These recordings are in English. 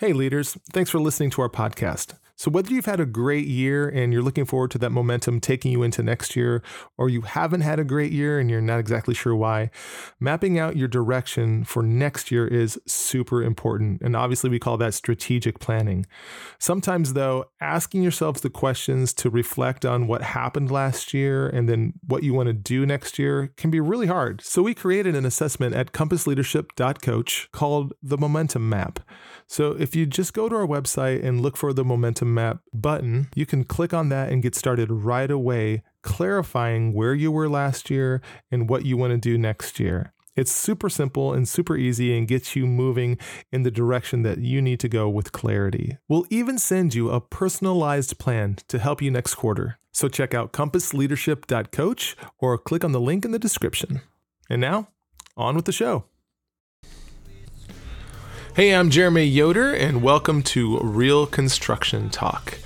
Hey, leaders, thanks for listening to our podcast. So, whether you've had a great year and you're looking forward to that momentum taking you into next year, or you haven't had a great year and you're not exactly sure why, mapping out your direction for next year is super important. And obviously, we call that strategic planning. Sometimes, though, asking yourselves the questions to reflect on what happened last year and then what you want to do next year can be really hard. So, we created an assessment at compassleadership.coach called the Momentum Map. So, if you just go to our website and look for the Momentum Map button, you can click on that and get started right away, clarifying where you were last year and what you want to do next year. It's super simple and super easy and gets you moving in the direction that you need to go with clarity. We'll even send you a personalized plan to help you next quarter. So check out compassleadership.coach or click on the link in the description. And now, on with the show. Hey, I'm Jerimae Yoder, and welcome to Real Construction Talk.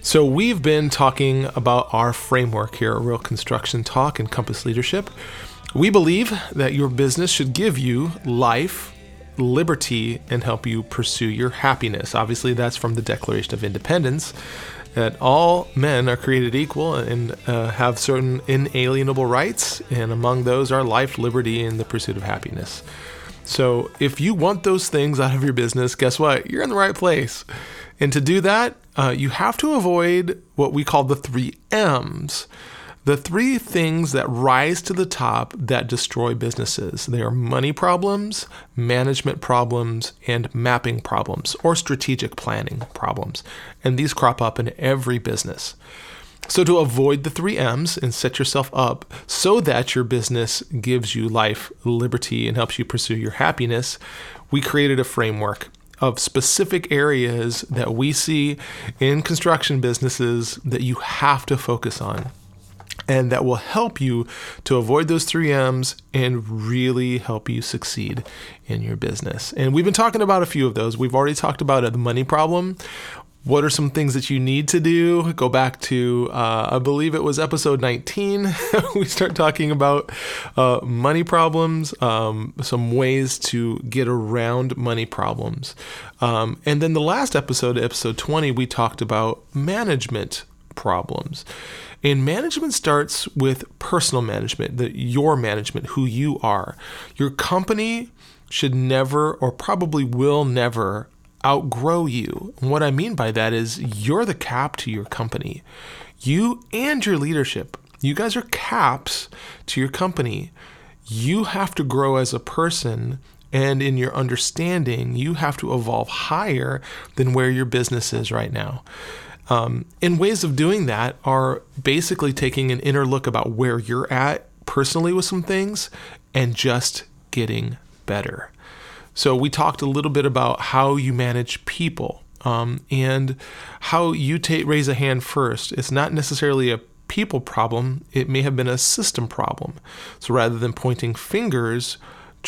So, we've been talking about our framework here at Real Construction Talk and Compass Leadership. We believe that your business should give you life, liberty, and help you pursue your happiness. Obviously, that's from the Declaration of Independence that all men are created equal and uh, have certain inalienable rights, and among those are life, liberty, and the pursuit of happiness. So if you want those things out of your business, guess what? You're in the right place. And to do that, uh, you have to avoid what we call the three M's. The three things that rise to the top that destroy businesses. They are money problems, management problems, and mapping problems or strategic planning problems. And these crop up in every business. So, to avoid the three M's and set yourself up so that your business gives you life, liberty, and helps you pursue your happiness, we created a framework of specific areas that we see in construction businesses that you have to focus on. And that will help you to avoid those three M's and really help you succeed in your business. And we've been talking about a few of those. We've already talked about the money problem what are some things that you need to do? Go back to, uh, I believe it was episode 19. we start talking about uh, money problems, um, some ways to get around money problems. Um, and then the last episode, episode 20, we talked about management problems. And management starts with personal management, the, your management, who you are. Your company should never, or probably will never, outgrow you. And what I mean by that is you're the cap to your company. You and your leadership, you guys are caps to your company. You have to grow as a person and in your understanding, you have to evolve higher than where your business is right now. Um, and ways of doing that are basically taking an inner look about where you're at personally with some things and just getting better. So we talked a little bit about how you manage people um, and how you raise a hand first. It's not necessarily a people problem; it may have been a system problem. So rather than pointing fingers,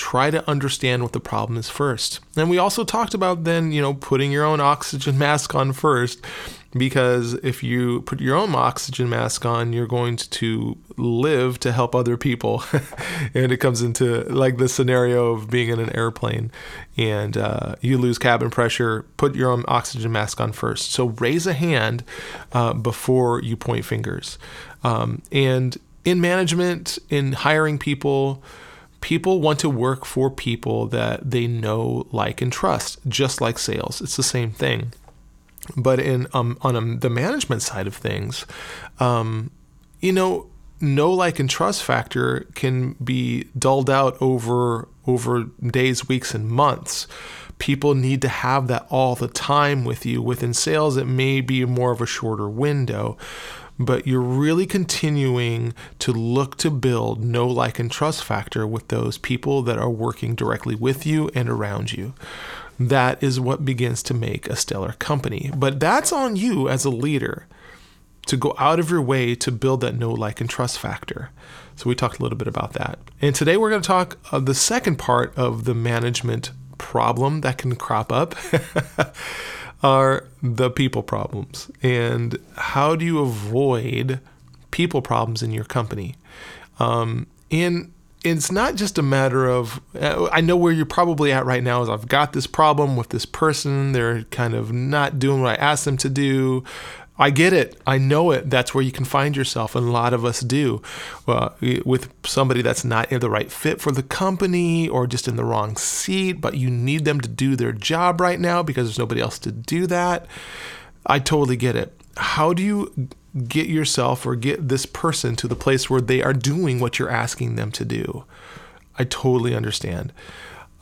try to understand what the problem is first. And we also talked about then, you know, putting your own oxygen mask on first because if you put your own oxygen mask on, you're going to live to help other people. and it comes into like the scenario of being in an airplane and uh, you lose cabin pressure, put your own oxygen mask on first. So raise a hand uh, before you point fingers. Um, and in management, in hiring people, people want to work for people that they know, like, and trust, just like sales. It's the same thing. But in um, on um, the management side of things, um, you know, know like and trust factor can be dulled out over over days, weeks, and months. People need to have that all the time with you. Within sales, it may be more of a shorter window, but you're really continuing to look to build know like and trust factor with those people that are working directly with you and around you that is what begins to make a stellar company. But that's on you as a leader to go out of your way to build that know like, and trust factor. So we talked a little bit about that. And today we're going to talk of the second part of the management problem that can crop up are the people problems. And how do you avoid people problems in your company? Um, and it's not just a matter of uh, I know where you're probably at right now is I've got this problem with this person they're kind of not doing what I asked them to do I get it. I know it. That's where you can find yourself, and a lot of us do, uh, with somebody that's not in the right fit for the company or just in the wrong seat, but you need them to do their job right now because there's nobody else to do that. I totally get it. How do you get yourself or get this person to the place where they are doing what you're asking them to do? I totally understand.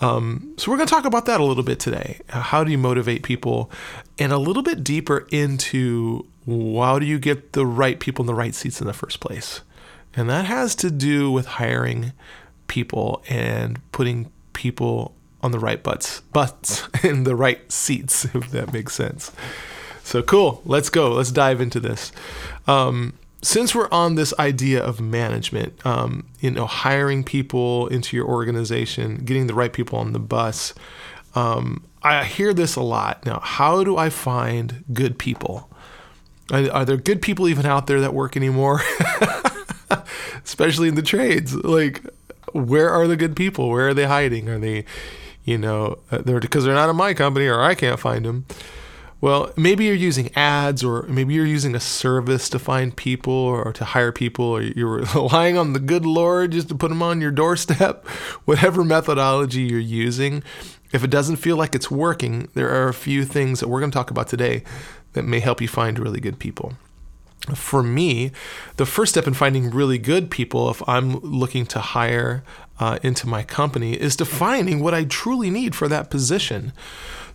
Um, so, we're going to talk about that a little bit today. How do you motivate people? And a little bit deeper into how do you get the right people in the right seats in the first place? And that has to do with hiring people and putting people on the right butts, butts in the right seats, if that makes sense. So cool. Let's go. Let's dive into this. Um, since we're on this idea of management, um, you know, hiring people into your organization, getting the right people on the bus, um, I hear this a lot. Now, how do I find good people? Are, are there good people even out there that work anymore? Especially in the trades. Like, where are the good people? Where are they hiding? Are they, you know, uh, they're because they're not in my company or I can't find them. Well, maybe you're using ads or maybe you're using a service to find people or to hire people or you're relying on the good Lord just to put them on your doorstep. Whatever methodology you're using, if it doesn't feel like it's working, there are a few things that we're going to talk about today that may help you find really good people. For me, the first step in finding really good people, if I'm looking to hire uh, into my company, is defining what I truly need for that position.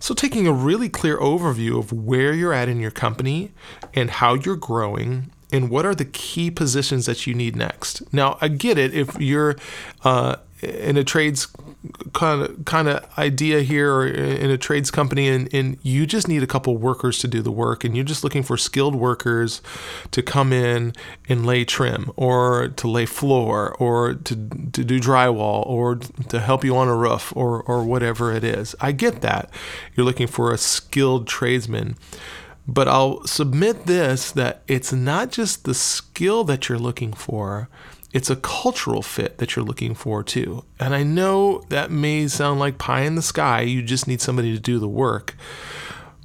So, taking a really clear overview of where you're at in your company and how you're growing and what are the key positions that you need next. Now, I get it if you're uh, in a trades kind of kind of idea here or in a trades company and, and you just need a couple workers to do the work and you're just looking for skilled workers to come in and lay trim or to lay floor or to, to do drywall or to help you on a roof or, or whatever it is. I get that. You're looking for a skilled tradesman. But I'll submit this that it's not just the skill that you're looking for, it's a cultural fit that you're looking for too. And I know that may sound like pie in the sky, you just need somebody to do the work.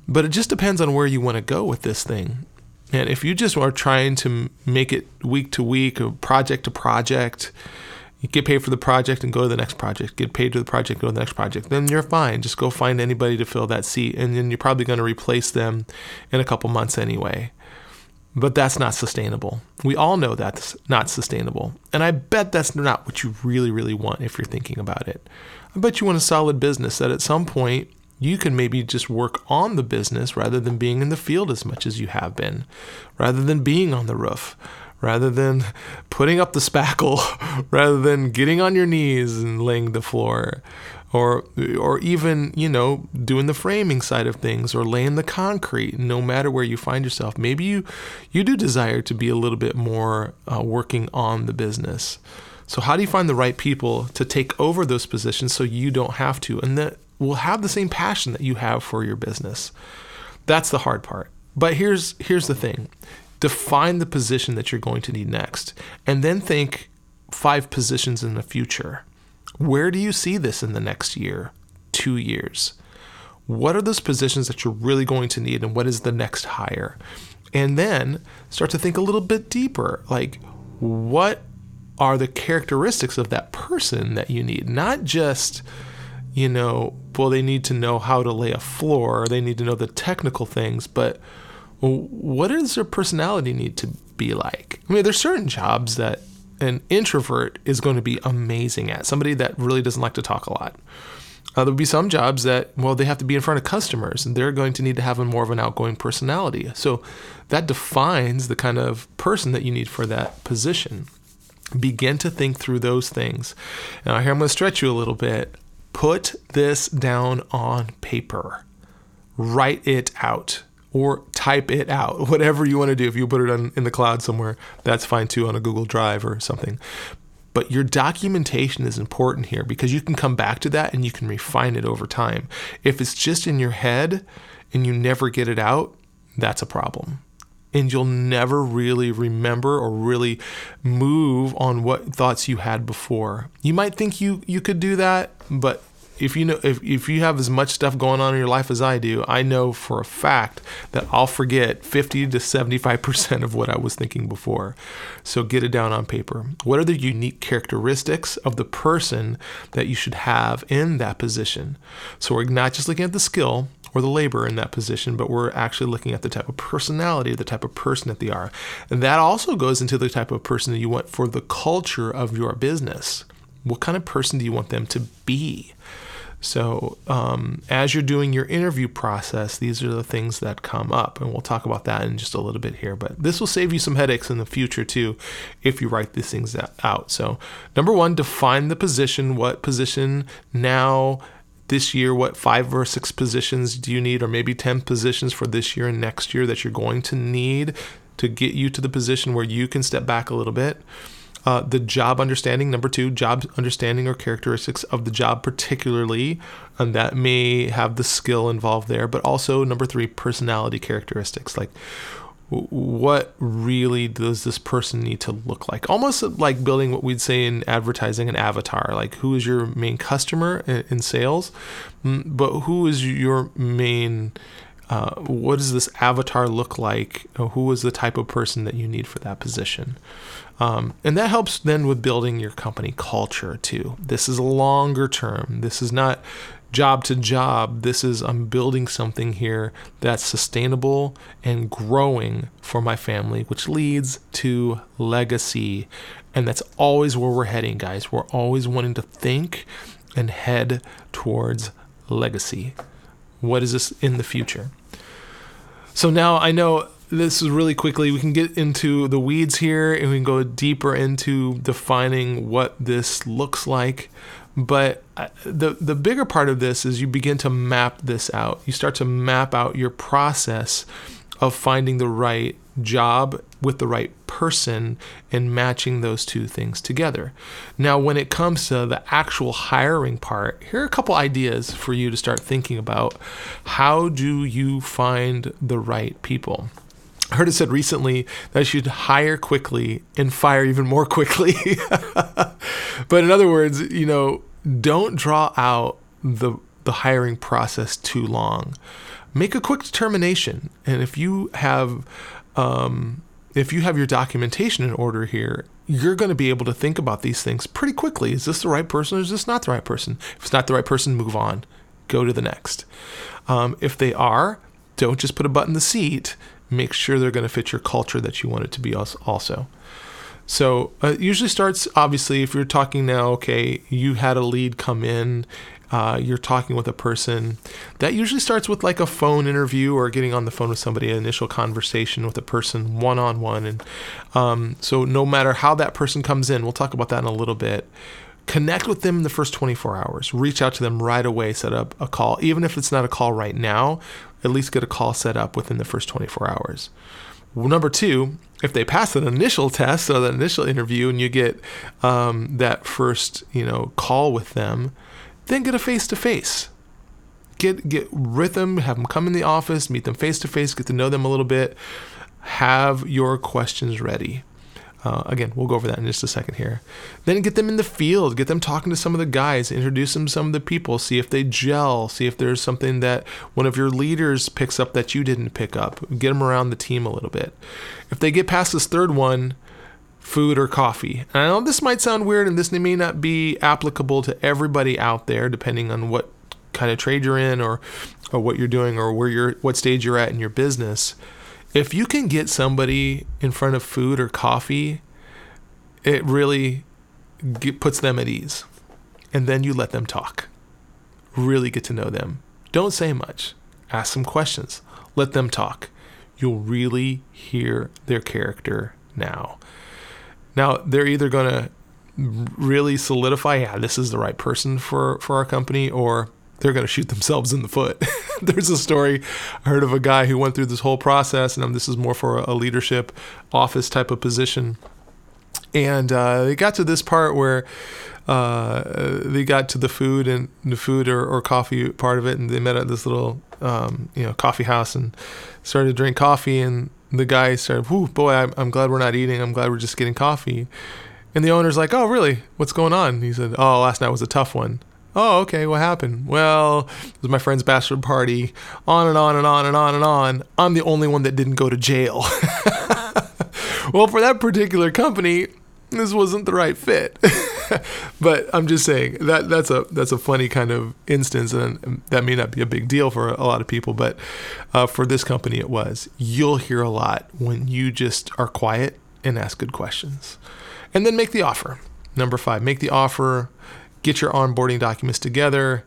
But it just depends on where you want to go with this thing. And if you just are trying to make it week to week or project to project, you get paid for the project and go to the next project, get paid to the project, go to the next project, then you're fine. Just go find anybody to fill that seat, and then you're probably going to replace them in a couple months anyway. But that's not sustainable. We all know that's not sustainable. And I bet that's not what you really, really want if you're thinking about it. I bet you want a solid business that at some point you can maybe just work on the business rather than being in the field as much as you have been, rather than being on the roof, rather than putting up the spackle, rather than getting on your knees and laying the floor, or or even you know doing the framing side of things or laying the concrete no matter where you find yourself. Maybe you you do desire to be a little bit more uh, working on the business. So how do you find the right people to take over those positions so you don't have to and that will have the same passion that you have for your business? That's the hard part. But here's here's the thing define the position that you're going to need next and then think five positions in the future where do you see this in the next year, two years? What are those positions that you're really going to need, and what is the next hire? And then start to think a little bit deeper like, what are the characteristics of that person that you need? Not just, you know, well, they need to know how to lay a floor, or they need to know the technical things, but what does their personality need to be like? I mean, there's certain jobs that an introvert is going to be amazing at, somebody that really doesn't like to talk a lot. Uh, there'll be some jobs that, well, they have to be in front of customers and they're going to need to have a more of an outgoing personality. So that defines the kind of person that you need for that position. Begin to think through those things. Now, here I'm going to stretch you a little bit. Put this down on paper, write it out or type it out, whatever you want to do. If you put it on, in the cloud somewhere, that's fine too on a Google Drive or something. But your documentation is important here because you can come back to that and you can refine it over time. If it's just in your head and you never get it out, that's a problem. and you'll never really remember or really move on what thoughts you had before. You might think you you could do that, but if you know if, if you have as much stuff going on in your life as I do, I know for a fact that I'll forget 50 to 75% of what I was thinking before. So get it down on paper. What are the unique characteristics of the person that you should have in that position? So we're not just looking at the skill or the labor in that position, but we're actually looking at the type of personality, the type of person that they are. And that also goes into the type of person that you want for the culture of your business. What kind of person do you want them to be? So, um, as you're doing your interview process, these are the things that come up, and we'll talk about that in just a little bit here. But this will save you some headaches in the future too if you write these things out. So, number one, define the position. What position now? This year, what five or six positions do you need, or maybe 10 positions for this year and next year that you're going to need to get you to the position where you can step back a little bit? Uh, the job understanding, number two, job understanding or characteristics of the job, particularly, and that may have the skill involved there, but also number three, personality characteristics. Like, what really does this person need to look like? Almost like building what we'd say in advertising an avatar. Like, who is your main customer in sales, mm, but who is your main uh, what does this avatar look like? Who is the type of person that you need for that position? Um, and that helps then with building your company culture too. This is a longer term. This is not job to job. This is I'm building something here that's sustainable and growing for my family, which leads to legacy. And that's always where we're heading, guys. We're always wanting to think and head towards legacy. What is this in the future? So now I know this is really quickly. We can get into the weeds here and we can go deeper into defining what this looks like. But uh, the the bigger part of this is you begin to map this out. You start to map out your process of finding the right job with the right person and matching those two things together. Now, when it comes to the actual hiring part, here are a couple ideas for you to start thinking about. How do you find the right people? I heard it said recently that you should hire quickly and fire even more quickly. but in other words, you know, don't draw out the the hiring process too long. Make a quick determination, and if you have um, if you have your documentation in order here, you're going to be able to think about these things pretty quickly. Is this the right person or is this not the right person? If it's not the right person, move on. Go to the next. Um, if they are, don't just put a butt in the seat make sure they're going to fit your culture that you want it to be also. So uh, it usually starts obviously if you're talking now, okay, you had a lead come in, uh, you're talking with a person. That usually starts with like a phone interview or getting on the phone with somebody, an initial conversation with a person one on one. And um, so no matter how that person comes in, we'll talk about that in a little bit. Connect with them in the first 24 hours. Reach out to them right away. Set up a call, even if it's not a call right now at least get a call set up within the first 24 hours. Number two, if they pass an initial test, so that initial interview, and you get um, that first, you know, call with them, then get a face to face. Get get with them, have them come in the office, meet them face to face, get to know them a little bit. Have your questions ready. Uh, again, we'll go over that in just a second here. Then get them in the field, get them talking to some of the guys, introduce them to some of the people, see if they gel, see if there's something that one of your leaders picks up that you didn't pick up. Get them around the team a little bit. If they get past this third one, food or coffee. And I know this might sound weird and this may not be applicable to everybody out there, depending on what kind of trade you're in or, or what you're doing or where you're what stage you're at in your business if you can get somebody in front of food or coffee, it really get, puts them at ease. And then you let them talk. Really get to know them. Don't say much. Ask some questions. Let them talk. You'll really hear their character now. Now, they're either going to really solidify, yeah, this is the right person for, for our company, or they're going to shoot themselves in the foot. There's a story I heard of a guy who went through this whole process, and this is more for a leadership office type of position. And uh, they got to this part where uh, they got to the food and the food or, or, coffee part of it, and they met at this little um, you know coffee house and started to drink coffee. And the guy started, Whew, boy, I'm, I'm glad we're not eating. I'm glad we're just getting coffee. And the owner's like, oh, really? What's going on? He said, oh, last night was a tough one. Oh, okay. What happened? Well, it was my friend's bachelor party. On and on and on and on and on. I'm the only one that didn't go to jail. well, for that particular company, this wasn't the right fit. but I'm just saying that that's a that's a funny kind of instance, and that may not be a big deal for a lot of people, but uh, for this company, it was. You'll hear a lot when you just are quiet and ask good questions, and then make the offer. Number five, make the offer get your onboarding documents together,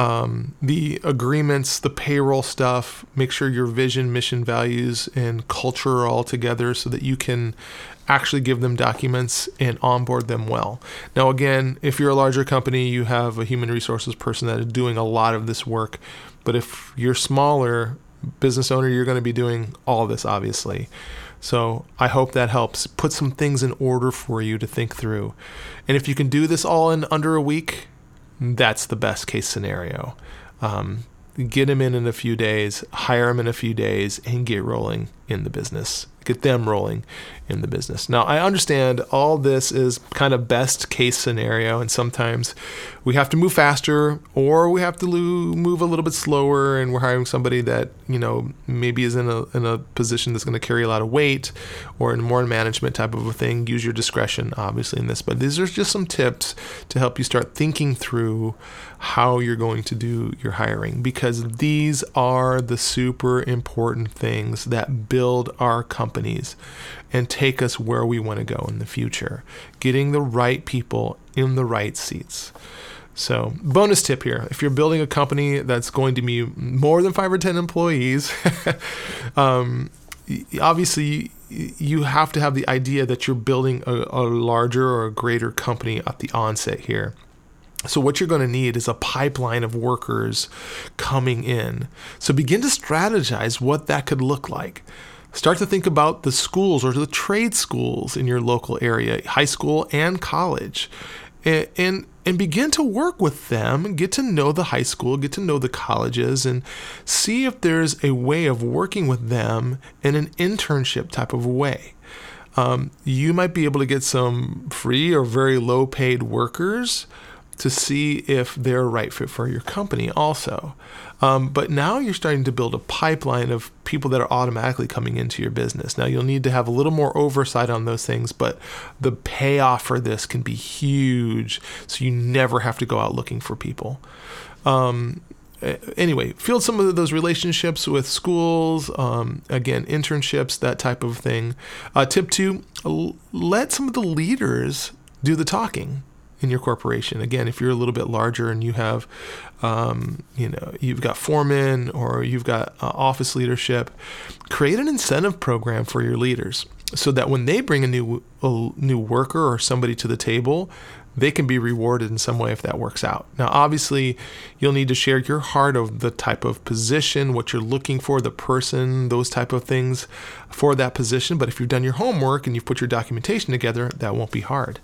um, the agreements, the payroll stuff, make sure your vision, mission, values, and culture are all together so that you can actually give them documents and onboard them well. Now, again, if you're a larger company, you have a human resources person that is doing a lot of this work. But if you're smaller business owner, you're going to be doing all this, obviously. So I hope that helps put some things in order for you to think through. And if you can do this all in under a week, that's the best case scenario. Um, get him in in a few days, hire him in a few days, and get rolling in the business get them rolling in the business. Now, I understand all this is kind of best case scenario, and sometimes we have to move faster or we have to move a little bit slower, and we're hiring somebody that you know maybe is in a in a position that's going to carry a lot of weight or in more management type of a thing. Use your discretion, obviously, in this, but these are just some tips to help you start thinking through how you're going to do your hiring because these are the super important things that build our companies and take us where we want to go in the future. Getting the right people in the right seats. So, bonus tip here if you're building a company that's going to be more than five or 10 employees, um, obviously you have to have the idea that you're building a, a larger or a greater company at the onset here. So, what you're going to need is a pipeline of workers coming in. So, begin to strategize what that could look like. Start to think about the schools or the trade schools in your local area, high school and college, and, and, and begin to work with them, get to know the high school, get to know the colleges, and see if there's a way of working with them in an internship type of way. Um, you might be able to get some free or very low paid workers to see if they're a right fit for your company also. Um, but now you're starting to build a pipeline of people that are automatically coming into your business. Now you'll need to have a little more oversight on those things, but the payoff for this can be huge. So you never have to go out looking for people. Um, anyway, field some of those relationships with schools, um, again, internships, that type of thing. Uh, tip two let some of the leaders do the talking in your corporation. Again, if you're a little bit larger and you have, um, you know, you've got foremen or you've got uh, office leadership, create an incentive program for your leaders so that when they bring a new a new worker or somebody to the table, they can be rewarded in some way if that works out. Now, obviously, you'll need to share your heart of the type of position, what you're looking for, the person, those type of things for that position. But if you've done your homework and you've put your documentation together, that won't be hard.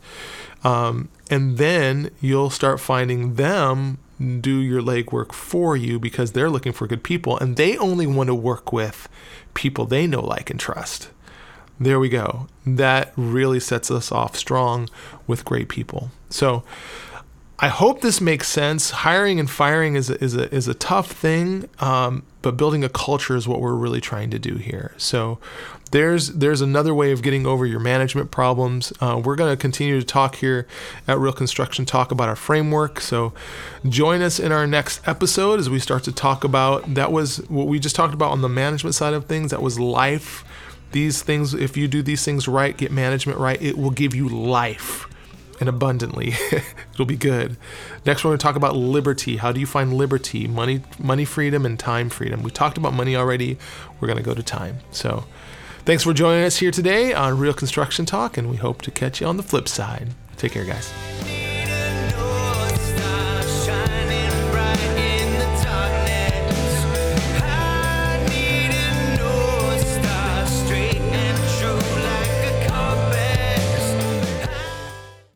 Um, and then you'll start finding them do your legwork for you because they're looking for good people and they only want to work with people they know, like, and trust. There we go. That really sets us off strong with great people. So, I hope this makes sense. Hiring and firing is a, is a, is a tough thing, um, but building a culture is what we're really trying to do here. So there's there's another way of getting over your management problems. Uh, we're going to continue to talk here at Real Construction Talk about our framework. So join us in our next episode as we start to talk about that was what we just talked about on the management side of things. That was life. These things, if you do these things right, get management right, it will give you life and abundantly. It'll be good. Next, we're going to talk about liberty. How do you find liberty? Money, money freedom, and time freedom. We talked about money already. We're going to go to time. So, thanks for joining us here today on Real Construction Talk, and we hope to catch you on the flip side. Take care, guys.